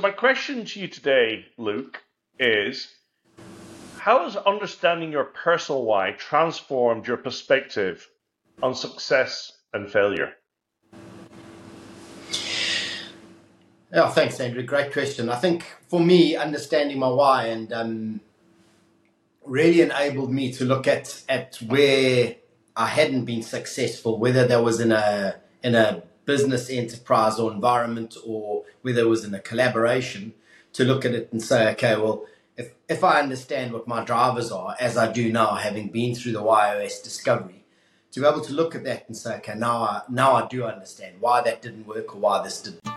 my question to you today, Luke, is how has understanding your personal why transformed your perspective on success and failure? Yeah, thanks, Andrew. Great question. I think for me, understanding my why and um, really enabled me to look at at where I hadn't been successful, whether that was in a in a business enterprise or environment, or whether it was in a collaboration, to look at it and say, okay, well, if if I understand what my drivers are, as I do now, having been through the WHY.os discovery, to be able to look at that and say, okay, now I now I do understand why that didn't work or why this didn't.